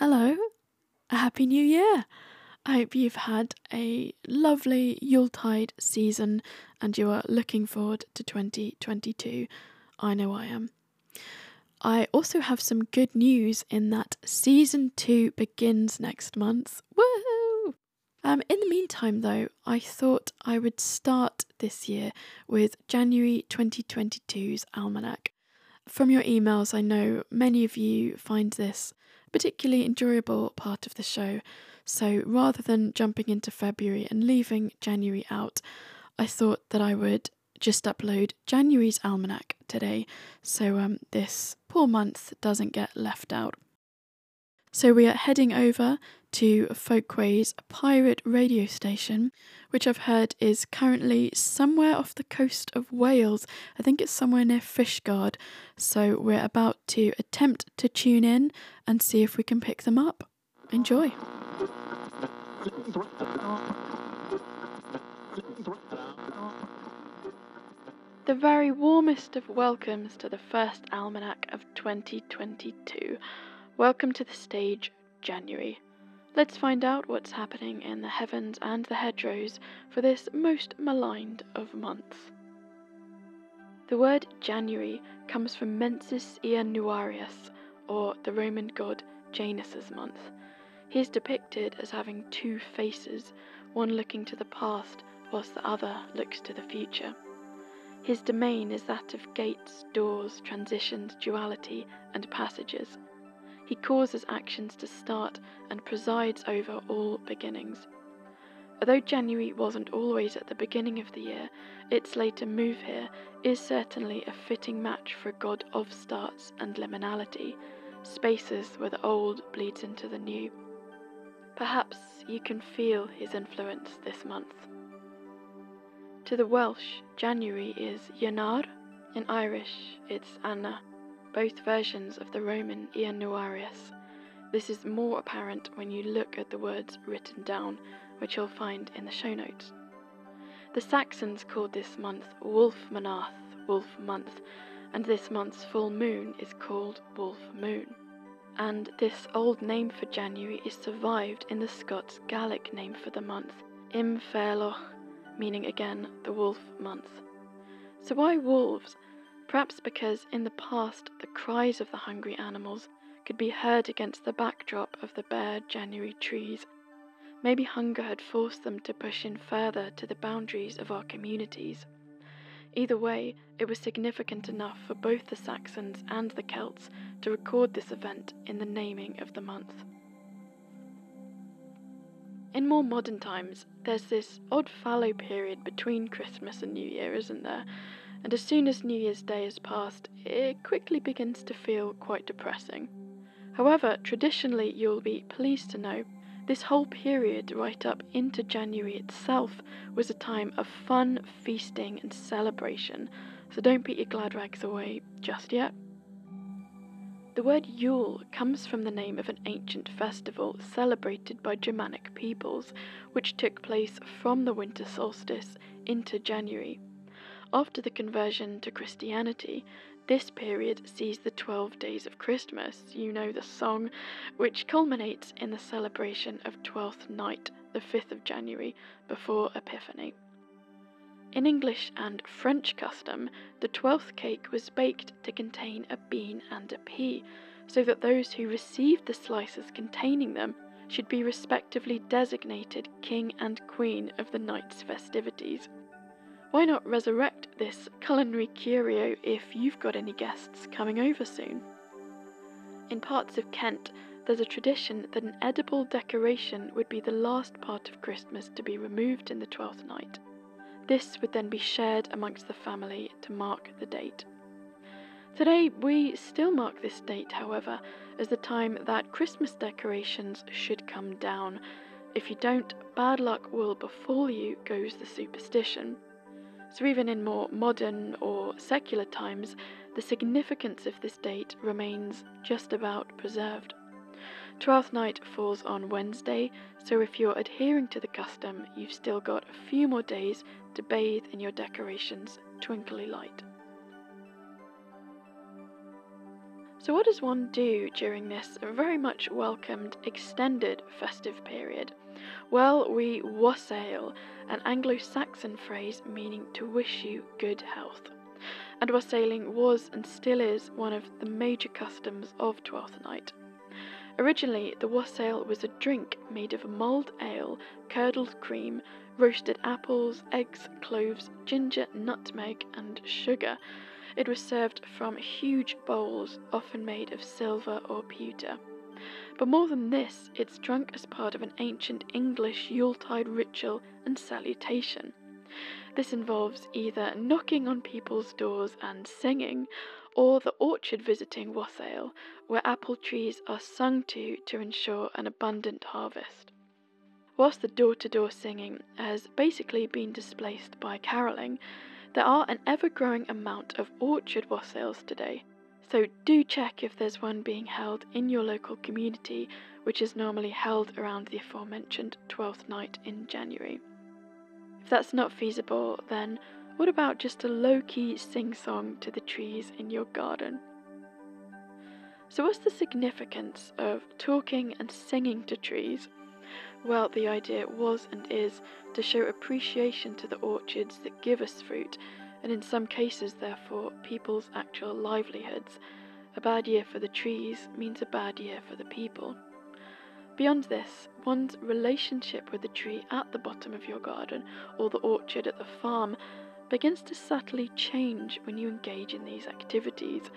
Hello, a happy new year. I hope you've had a lovely Yuletide season and you are looking forward to 2022. I know I am. I also have some good news in that season two begins next month. Woohoo! Um, in the meantime, though, I thought I would start this year with January 2022's almanac. From your emails, I know many of you find this particularly enjoyable part of the show. So rather than jumping into February and leaving January out, I thought that I would just upload January's almanac today so um, this poor month doesn't get left out. So we are heading over to Folkways pirate radio station, which I've heard is currently somewhere off the coast of Wales. I think it's somewhere near Fishguard. So we're about to attempt to tune in and see if we can pick them up. Enjoy. The very warmest of welcomes to the first almanac of 2022. Welcome to the stage, January. Let's find out what's happening in the heavens and the hedgerows for this most maligned of months. The word January comes from Mensis Ianuarius, or the Roman god Janus's month. He is depicted as having two faces, one looking to the past whilst the other looks to the future. His domain is that of gates, doors, transitions, duality, and passages. He causes actions to start and presides over all beginnings. Although January wasn't always at the beginning of the year, its later move here is certainly a fitting match for a god of starts and liminality, spaces where the old bleeds into the new. Perhaps you can feel his influence this month. To the Welsh, January is Ionawr, in Irish it's Eanáir, both versions of the Roman Ianuarius. This is more apparent when you look at the words written down, which you'll find in the show notes. The Saxons called this month Wolf Manath, Wolf Month, and this month's full moon is called Wolf Moon. And this old name for January is survived in the Scots Gaelic name for the month, Im meaning again the wolf month. So why wolves? Perhaps because in the past the cries of the hungry animals could be heard against the backdrop of the bare January trees. Maybe hunger had forced them to push in further to the boundaries of our communities. Either way, it was significant enough for both the Saxons and the Celts to record this event in the naming of the month. In more modern times, there's this odd fallow period between Christmas and New Year, isn't there? And as soon as New Year's Day has passed, it quickly begins to feel quite depressing. However, traditionally, you'll be pleased to know this whole period, right up into January itself, was a time of fun, feasting, and celebration, so don't put your glad rags away just yet. The word Yule comes from the name of an ancient festival celebrated by Germanic peoples, which took place from the winter solstice into January. After the conversion to Christianity, this period sees the 12 days of Christmas, you know the song, which culminates in the celebration of Twelfth Night, the 5th of January, before Epiphany. In English and French custom, the twelfth cake was baked to contain a bean and a pea, so that those who received the slices containing them should be respectively designated king and queen of the night's festivities. Why not resurrect this culinary curio if you've got any guests coming over soon? In parts of Kent, there's a tradition that an edible decoration would be the last part of Christmas to be removed in the twelfth night. This would then be shared amongst the family to mark the date. Today, we still mark this date, however, as the time that Christmas decorations should come down. If you don't, bad luck will befall you, goes the superstition. So, even in more modern or secular times, the significance of this date remains just about preserved. Twelfth night falls on Wednesday, so if you're adhering to the custom, you've still got a few more days to bathe in your decorations' twinkly light. So, what does one do during this very much welcomed extended festive period? Well, we wassail, an Anglo Saxon phrase meaning to wish you good health. And wassailing was and still is one of the major customs of Twelfth Night. Originally, the wassail was a drink made of mulled ale, curdled cream, roasted apples, eggs, cloves, ginger, nutmeg, and sugar. It was served from huge bowls, often made of silver or pewter. But more than this, it's drunk as part of an ancient English Yuletide ritual and salutation. This involves either knocking on people's doors and singing, or the orchard visiting wassail, where apple trees are sung to to ensure an abundant harvest. Whilst the door to door singing has basically been displaced by carolling, there are an ever growing amount of orchard wassails today, so do check if there's one being held in your local community, which is normally held around the aforementioned 12th night in January. If that's not feasible, then what about just a low key sing song to the trees in your garden? So, what's the significance of talking and singing to trees? Well, the idea was and is to show appreciation to the orchards that give us fruit, and in some cases, therefore, people's actual livelihoods. A bad year for the trees means a bad year for the people. Beyond this, one's relationship with the tree at the bottom of your garden or the orchard at the farm begins to subtly change when you engage in these activities.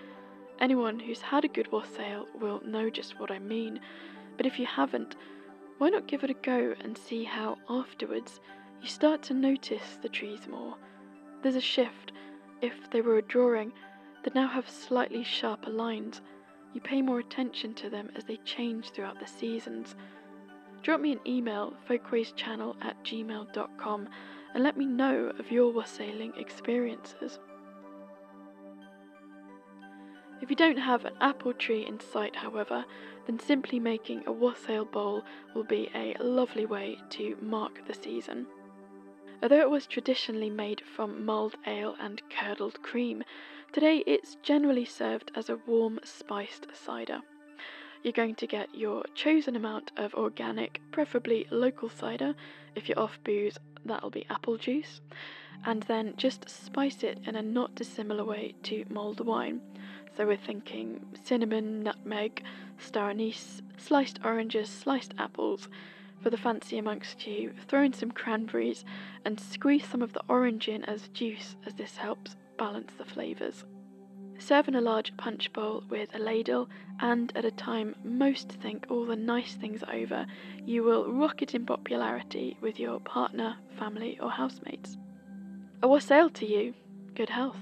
Anyone who's had a good wassail will know just what I mean, but if you haven't, why not give it a go and see how afterwards you start to notice the trees more? There's a shift. If they were a drawing, that now have slightly sharper lines. You pay more attention to them as they change throughout the seasons. Drop me an email, folkways.channel at gmail.com, and let me know of your wassailing experiences. If you don't have an apple tree in sight, however, then simply making a wassail bowl will be a lovely way to mark the season. Although it was traditionally made from mulled ale and curdled cream, today it's generally served as a warm spiced cider. You're going to get your chosen amount of organic, preferably local cider. If you're off booze, that'll be apple juice. And then just spice it in a not dissimilar way to mulled wine. So we're thinking cinnamon, nutmeg, star anise, sliced oranges, sliced apples. For the fancy amongst you, throw in some cranberries and squeeze some of the orange in as juice, as this helps balance the flavours. Serve in a large punch bowl with a ladle, and at a time most think all the nice things are over, you will rocket in popularity with your partner, family, or housemates. A wassail to you. Good health.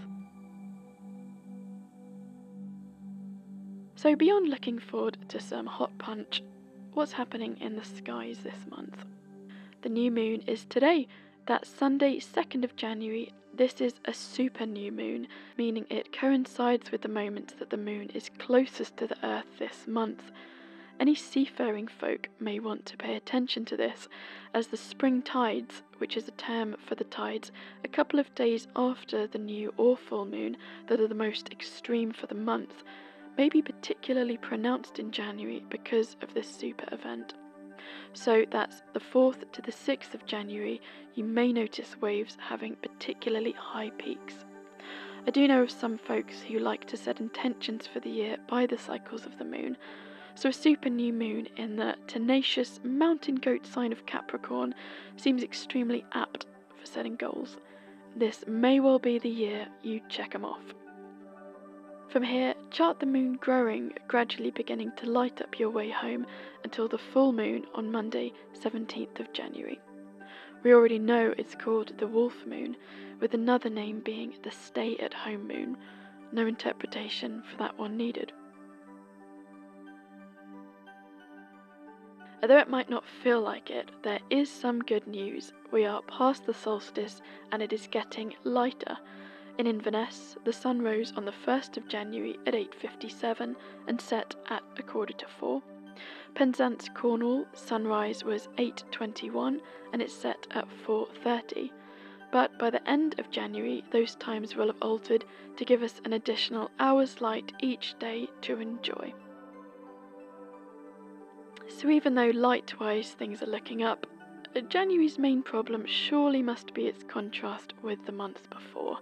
So, beyond looking forward to some hot punch, what's happening in the skies this month? The new moon is today, that Sunday, 2nd of January. This is a super new moon, meaning it coincides with the moment that the moon is closest to the earth this month. Any seafaring folk may want to pay attention to this, as the spring tides, which is a term for the tides a couple of days after the new or full moon that are the most extreme for the month, may be particularly pronounced in January because of this super event. So that's the 4th to the 6th of January, you may notice waves having particularly high peaks. I do know of some folks who like to set intentions for the year by the cycles of the moon, so a super new moon in the tenacious mountain goat sign of Capricorn seems extremely apt for setting goals. This may well be the year you check them off. From here, chart the moon growing, gradually beginning to light up your way home until the full moon on Monday, 17th of January. We already know it's called the wolf moon, with another name being the stay at home moon. No interpretation for that one needed. Although it might not feel like it, there is some good news. We are past the solstice and it is getting lighter. In Inverness, the sun rose on the 1st of January at 8.57 and set at a quarter to 4. Penzance, Cornwall, sunrise was 8.21 and it set at 4.30. but by the end of January, those times will have altered to give us an additional hour's light each day to enjoy. So, even though light wise things are looking up, January's main problem surely must be its contrast with the months before.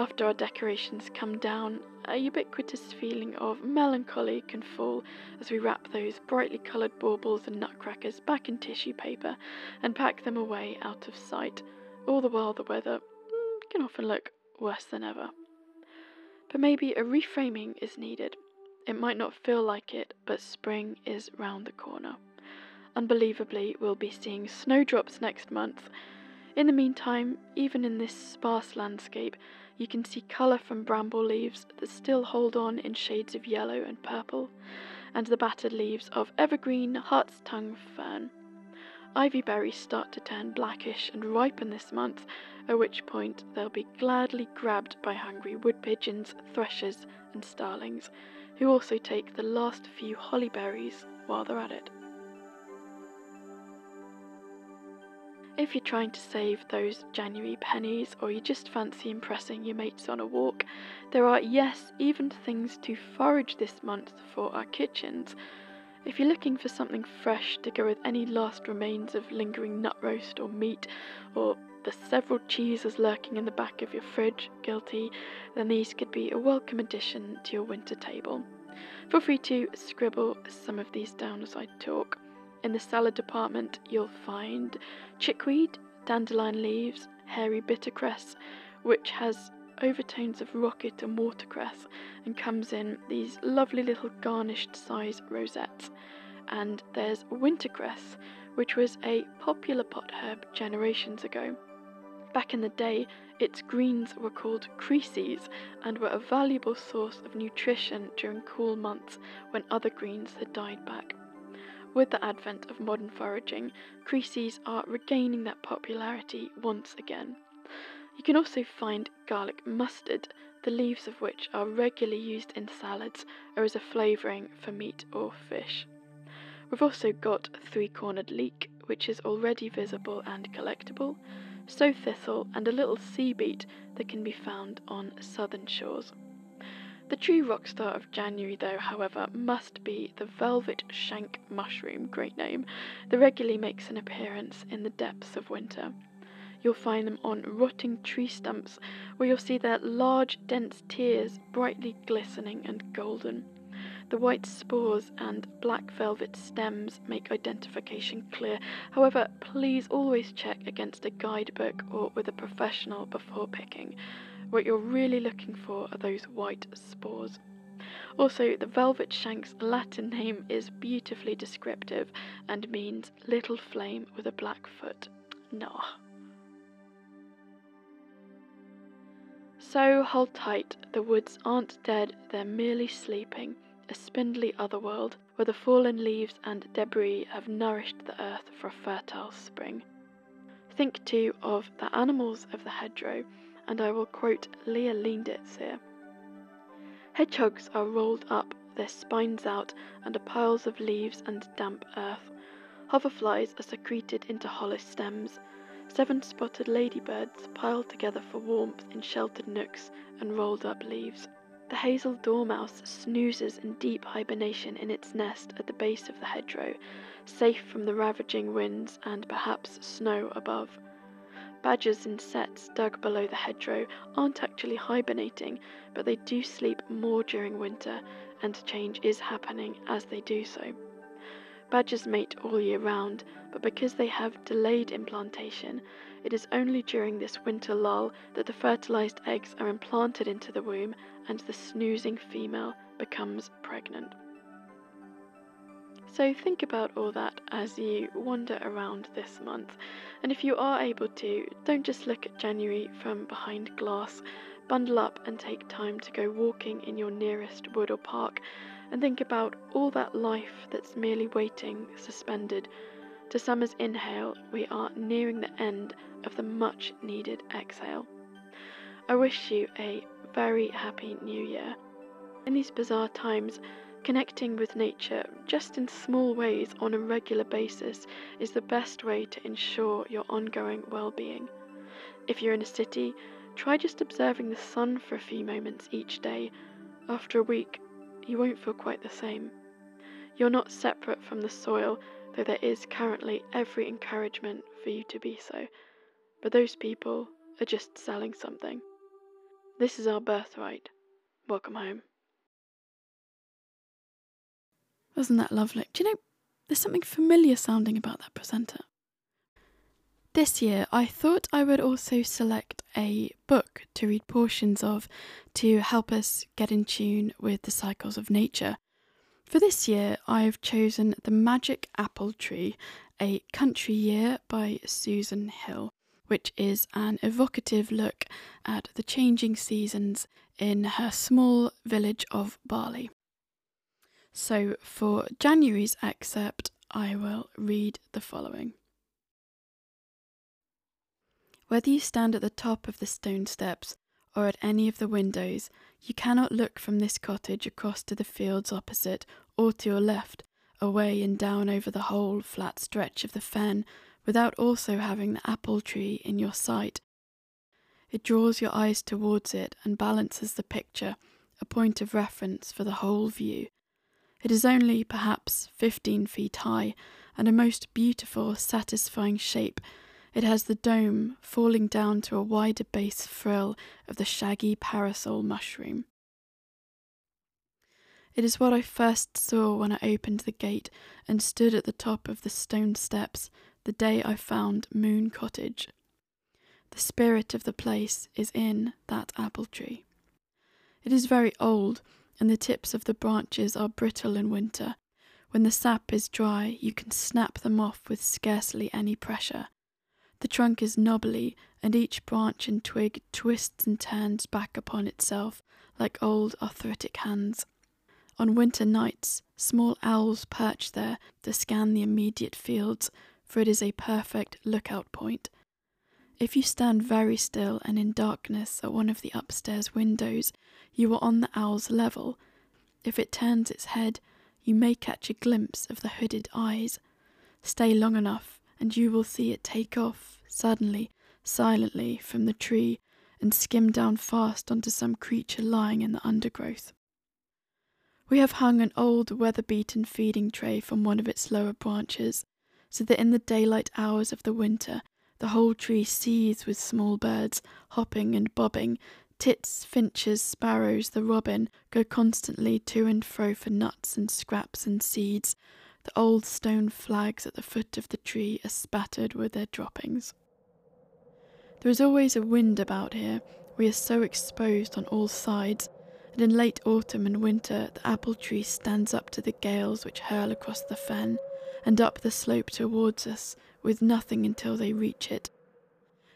After our decorations come down, a ubiquitous feeling of melancholy can fall as we wrap those brightly coloured baubles and nutcrackers back in tissue paper and pack them away out of sight, all the while the weather mm, can often look worse than ever. But maybe a reframing is needed. It might not feel like it, but spring is round the corner. Unbelievably, we'll be seeing snowdrops next month. In the meantime, even in this sparse landscape, you can see colour from bramble leaves that still hold on in shades of yellow and purple, and the battered leaves of evergreen hart's tongue fern. Ivy berries start to turn blackish and ripen this month, at which point they'll be gladly grabbed by hungry wood pigeons, thrushes, and starlings, who also take the last few holly berries while they're at it. If you're trying to save those January pennies or you just fancy impressing your mates on a walk, there are, yes, even things to forage this month for our kitchens. If you're looking for something fresh to go with any last remains of lingering nut roast or meat, or the several cheeses lurking in the back of your fridge, guilty, then these could be a welcome addition to your winter table. Feel free to scribble some of these down as I talk. In the salad department, you'll find chickweed, dandelion leaves, hairy bittercress, which has overtones of rocket and watercress and comes in these lovely little garnished size rosettes. And there's wintercress, which was a popular pot herb generations ago. Back in the day, its greens were called creases and were a valuable source of nutrition during cool months when other greens had died back. With the advent of modern foraging, creases are regaining that popularity once again. You can also find garlic mustard, the leaves of which are regularly used in salads or as a flavouring for meat or fish. We've also got three cornered leek, which is already visible and collectible, sow thistle, and a little sea beet that can be found on southern shores. The true rock star of January, though, however, must be the velvet shank mushroom, great name, that regularly makes an appearance in the depths of winter. You'll find them on rotting tree stumps, where you'll see their large, dense tiers brightly glistening and golden. The white spores and black velvet stems make identification clear. However, please always check against a guidebook or with a professional before picking. What you're really looking for are those white spores. Also, the velvet shank's Latin name is beautifully descriptive and means little flame with a black foot. Nah. So hold tight, the woods aren't dead, they're merely sleeping, a spindly otherworld where the fallen leaves and debris have nourished the earth for a fertile spring. Think too of the animals of the hedgerow and I will quote Lia Leendertz here. Hedgehogs are rolled up, their spines out, under piles of leaves and damp earth. Hoverflies are secreted into hollow stems. Seven spotted ladybirds pile together for warmth in sheltered nooks and rolled up leaves. The hazel dormouse snoozes in deep hibernation in its nest at the base of the hedgerow, safe from the ravaging winds and perhaps snow above. Badgers in setts dug below the hedgerow aren't actually hibernating, but they do sleep more during winter, and change is happening as they do so. Badgers mate all year round, but because they have delayed implantation, it is only during this winter lull that the fertilized eggs are implanted into the womb and the snoozing female becomes pregnant. So think about all that as you wander around this month. And if you are able to, don't just look at January from behind glass. Bundle up and take time to go walking in your nearest wood or park and think about all that life that's merely waiting, suspended. To summer's inhale, we are nearing the end of the much needed exhale. I wish you a very happy new year. In these bizarre times, Connecting with nature, just in small ways on a regular basis, is the best way to ensure your ongoing well being. If you're in a city, try just observing the sun for a few moments each day. After a week, you won't feel quite the same. You're not separate from the soil, though there is currently every encouragement for you to be so. But those people are just selling something. This is our birthright. Welcome home. Wasn't that lovely? Do you know, there's something familiar sounding about that presenter. This year, I thought I would also select a book to read portions of to help us get in tune with the cycles of nature. For this year, I've chosen The Magic Apple Tree, a country year by Susan Hill, which is an evocative look at the changing seasons in her small village of Bali. So, for January's excerpt, I will read the following. Whether you stand at the top of the stone steps or at any of the windows, you cannot look from this cottage across to the fields opposite or to your left, away and down over the whole flat stretch of the fen, without also having the apple tree in your sight. It draws your eyes towards it and balances the picture, a point of reference for the whole view. It is only perhaps fifteen feet high, and a most beautiful, satisfying shape it has the dome falling down to a wider base frill of the shaggy parasol mushroom. It is what I first saw when I opened the gate and stood at the top of the stone steps the day I found Moon Cottage. The spirit of the place is in that apple tree. It is very old, and the tips of the branches are brittle in winter. When the sap is dry, you can snap them off with scarcely any pressure, the trunk is knobbly, and each branch and twig twists and turns back upon itself like old arthritic hands. On winter nights, small owls perch there to scan the immediate fields, for it is a perfect lookout point. If you stand very still and in darkness at one of the upstairs windows, you are on the owl's level. If it turns its head, you may catch a glimpse of the hooded eyes. Stay long enough, and you will see it take off, suddenly, silently, from the tree and skim down fast onto some creature lying in the undergrowth. We have hung an old weather beaten feeding tray from one of its lower branches, so that in the daylight hours of the winter the whole tree seethes with small birds, hopping and bobbing. Tits, finches, sparrows, the robin go constantly to and fro for nuts and scraps and seeds, the old stone flags at the foot of the tree are spattered with their droppings. There is always a wind about here. We are so exposed on all sides, and in late autumn and winter the apple tree stands up to the gales which hurl across the fen and up the slope towards us, with nothing until they reach it.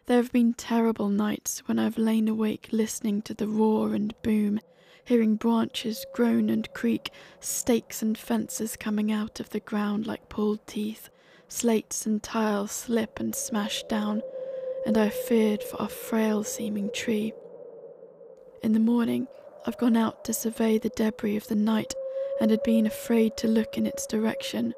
There have been terrible nights when I have lain awake listening to the roar and boom hearing branches groan and creak, stakes and fences coming out of the ground like pulled teeth, slates and tiles slip and smash down, and I feared for our frail seeming tree. In the morning, I've gone out to survey the debris of the night and had been afraid to look in its direction.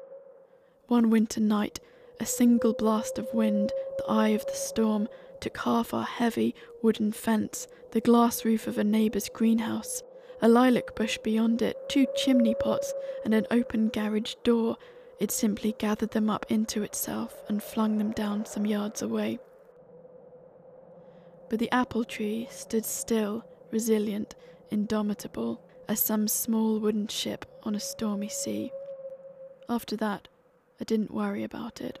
One winter night, a single blast of wind, the eye of the storm, took half our heavy wooden fence, the glass roof of a neighbour's greenhouse, a lilac bush beyond it, two chimney pots, and an open garage door. It simply gathered them up into itself and flung them down some yards away. But the apple tree stood still, resilient, indomitable, as some small wooden ship on a stormy sea. After that, I didn't worry about it.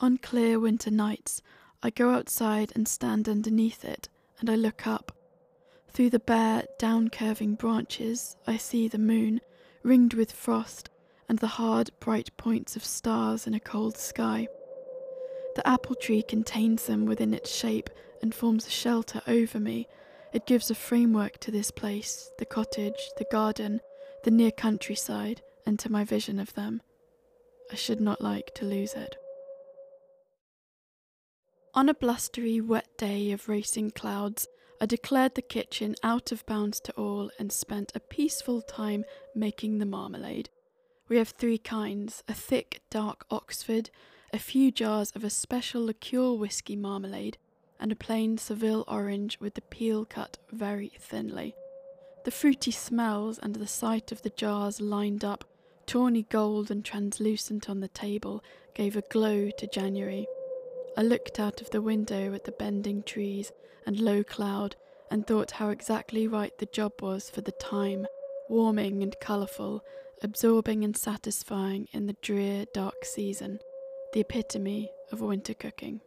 On clear winter nights, I go outside and stand underneath it, and I look up. Through the bare, down curving branches, I see the moon, ringed with frost, and the hard, bright points of stars in a cold sky. The apple tree contains them within its shape and forms a shelter over me. It gives a framework to this place, the cottage, the garden, the near countryside, and to my vision of them. I should not like to lose it. On a blustery, wet day of racing clouds, I declared the kitchen out of bounds to all and spent a peaceful time making the marmalade. We have three kinds a thick, dark Oxford, a few jars of a special liqueur whisky marmalade, and a plain Seville orange with the peel cut very thinly. The fruity smells and the sight of the jars lined up, tawny gold and translucent on the table, gave a glow to January. I looked out of the window at the bending trees and low cloud and thought how exactly right the job was for the time, warming and colourful, absorbing and satisfying in the drear, dark season, the epitome of winter cooking.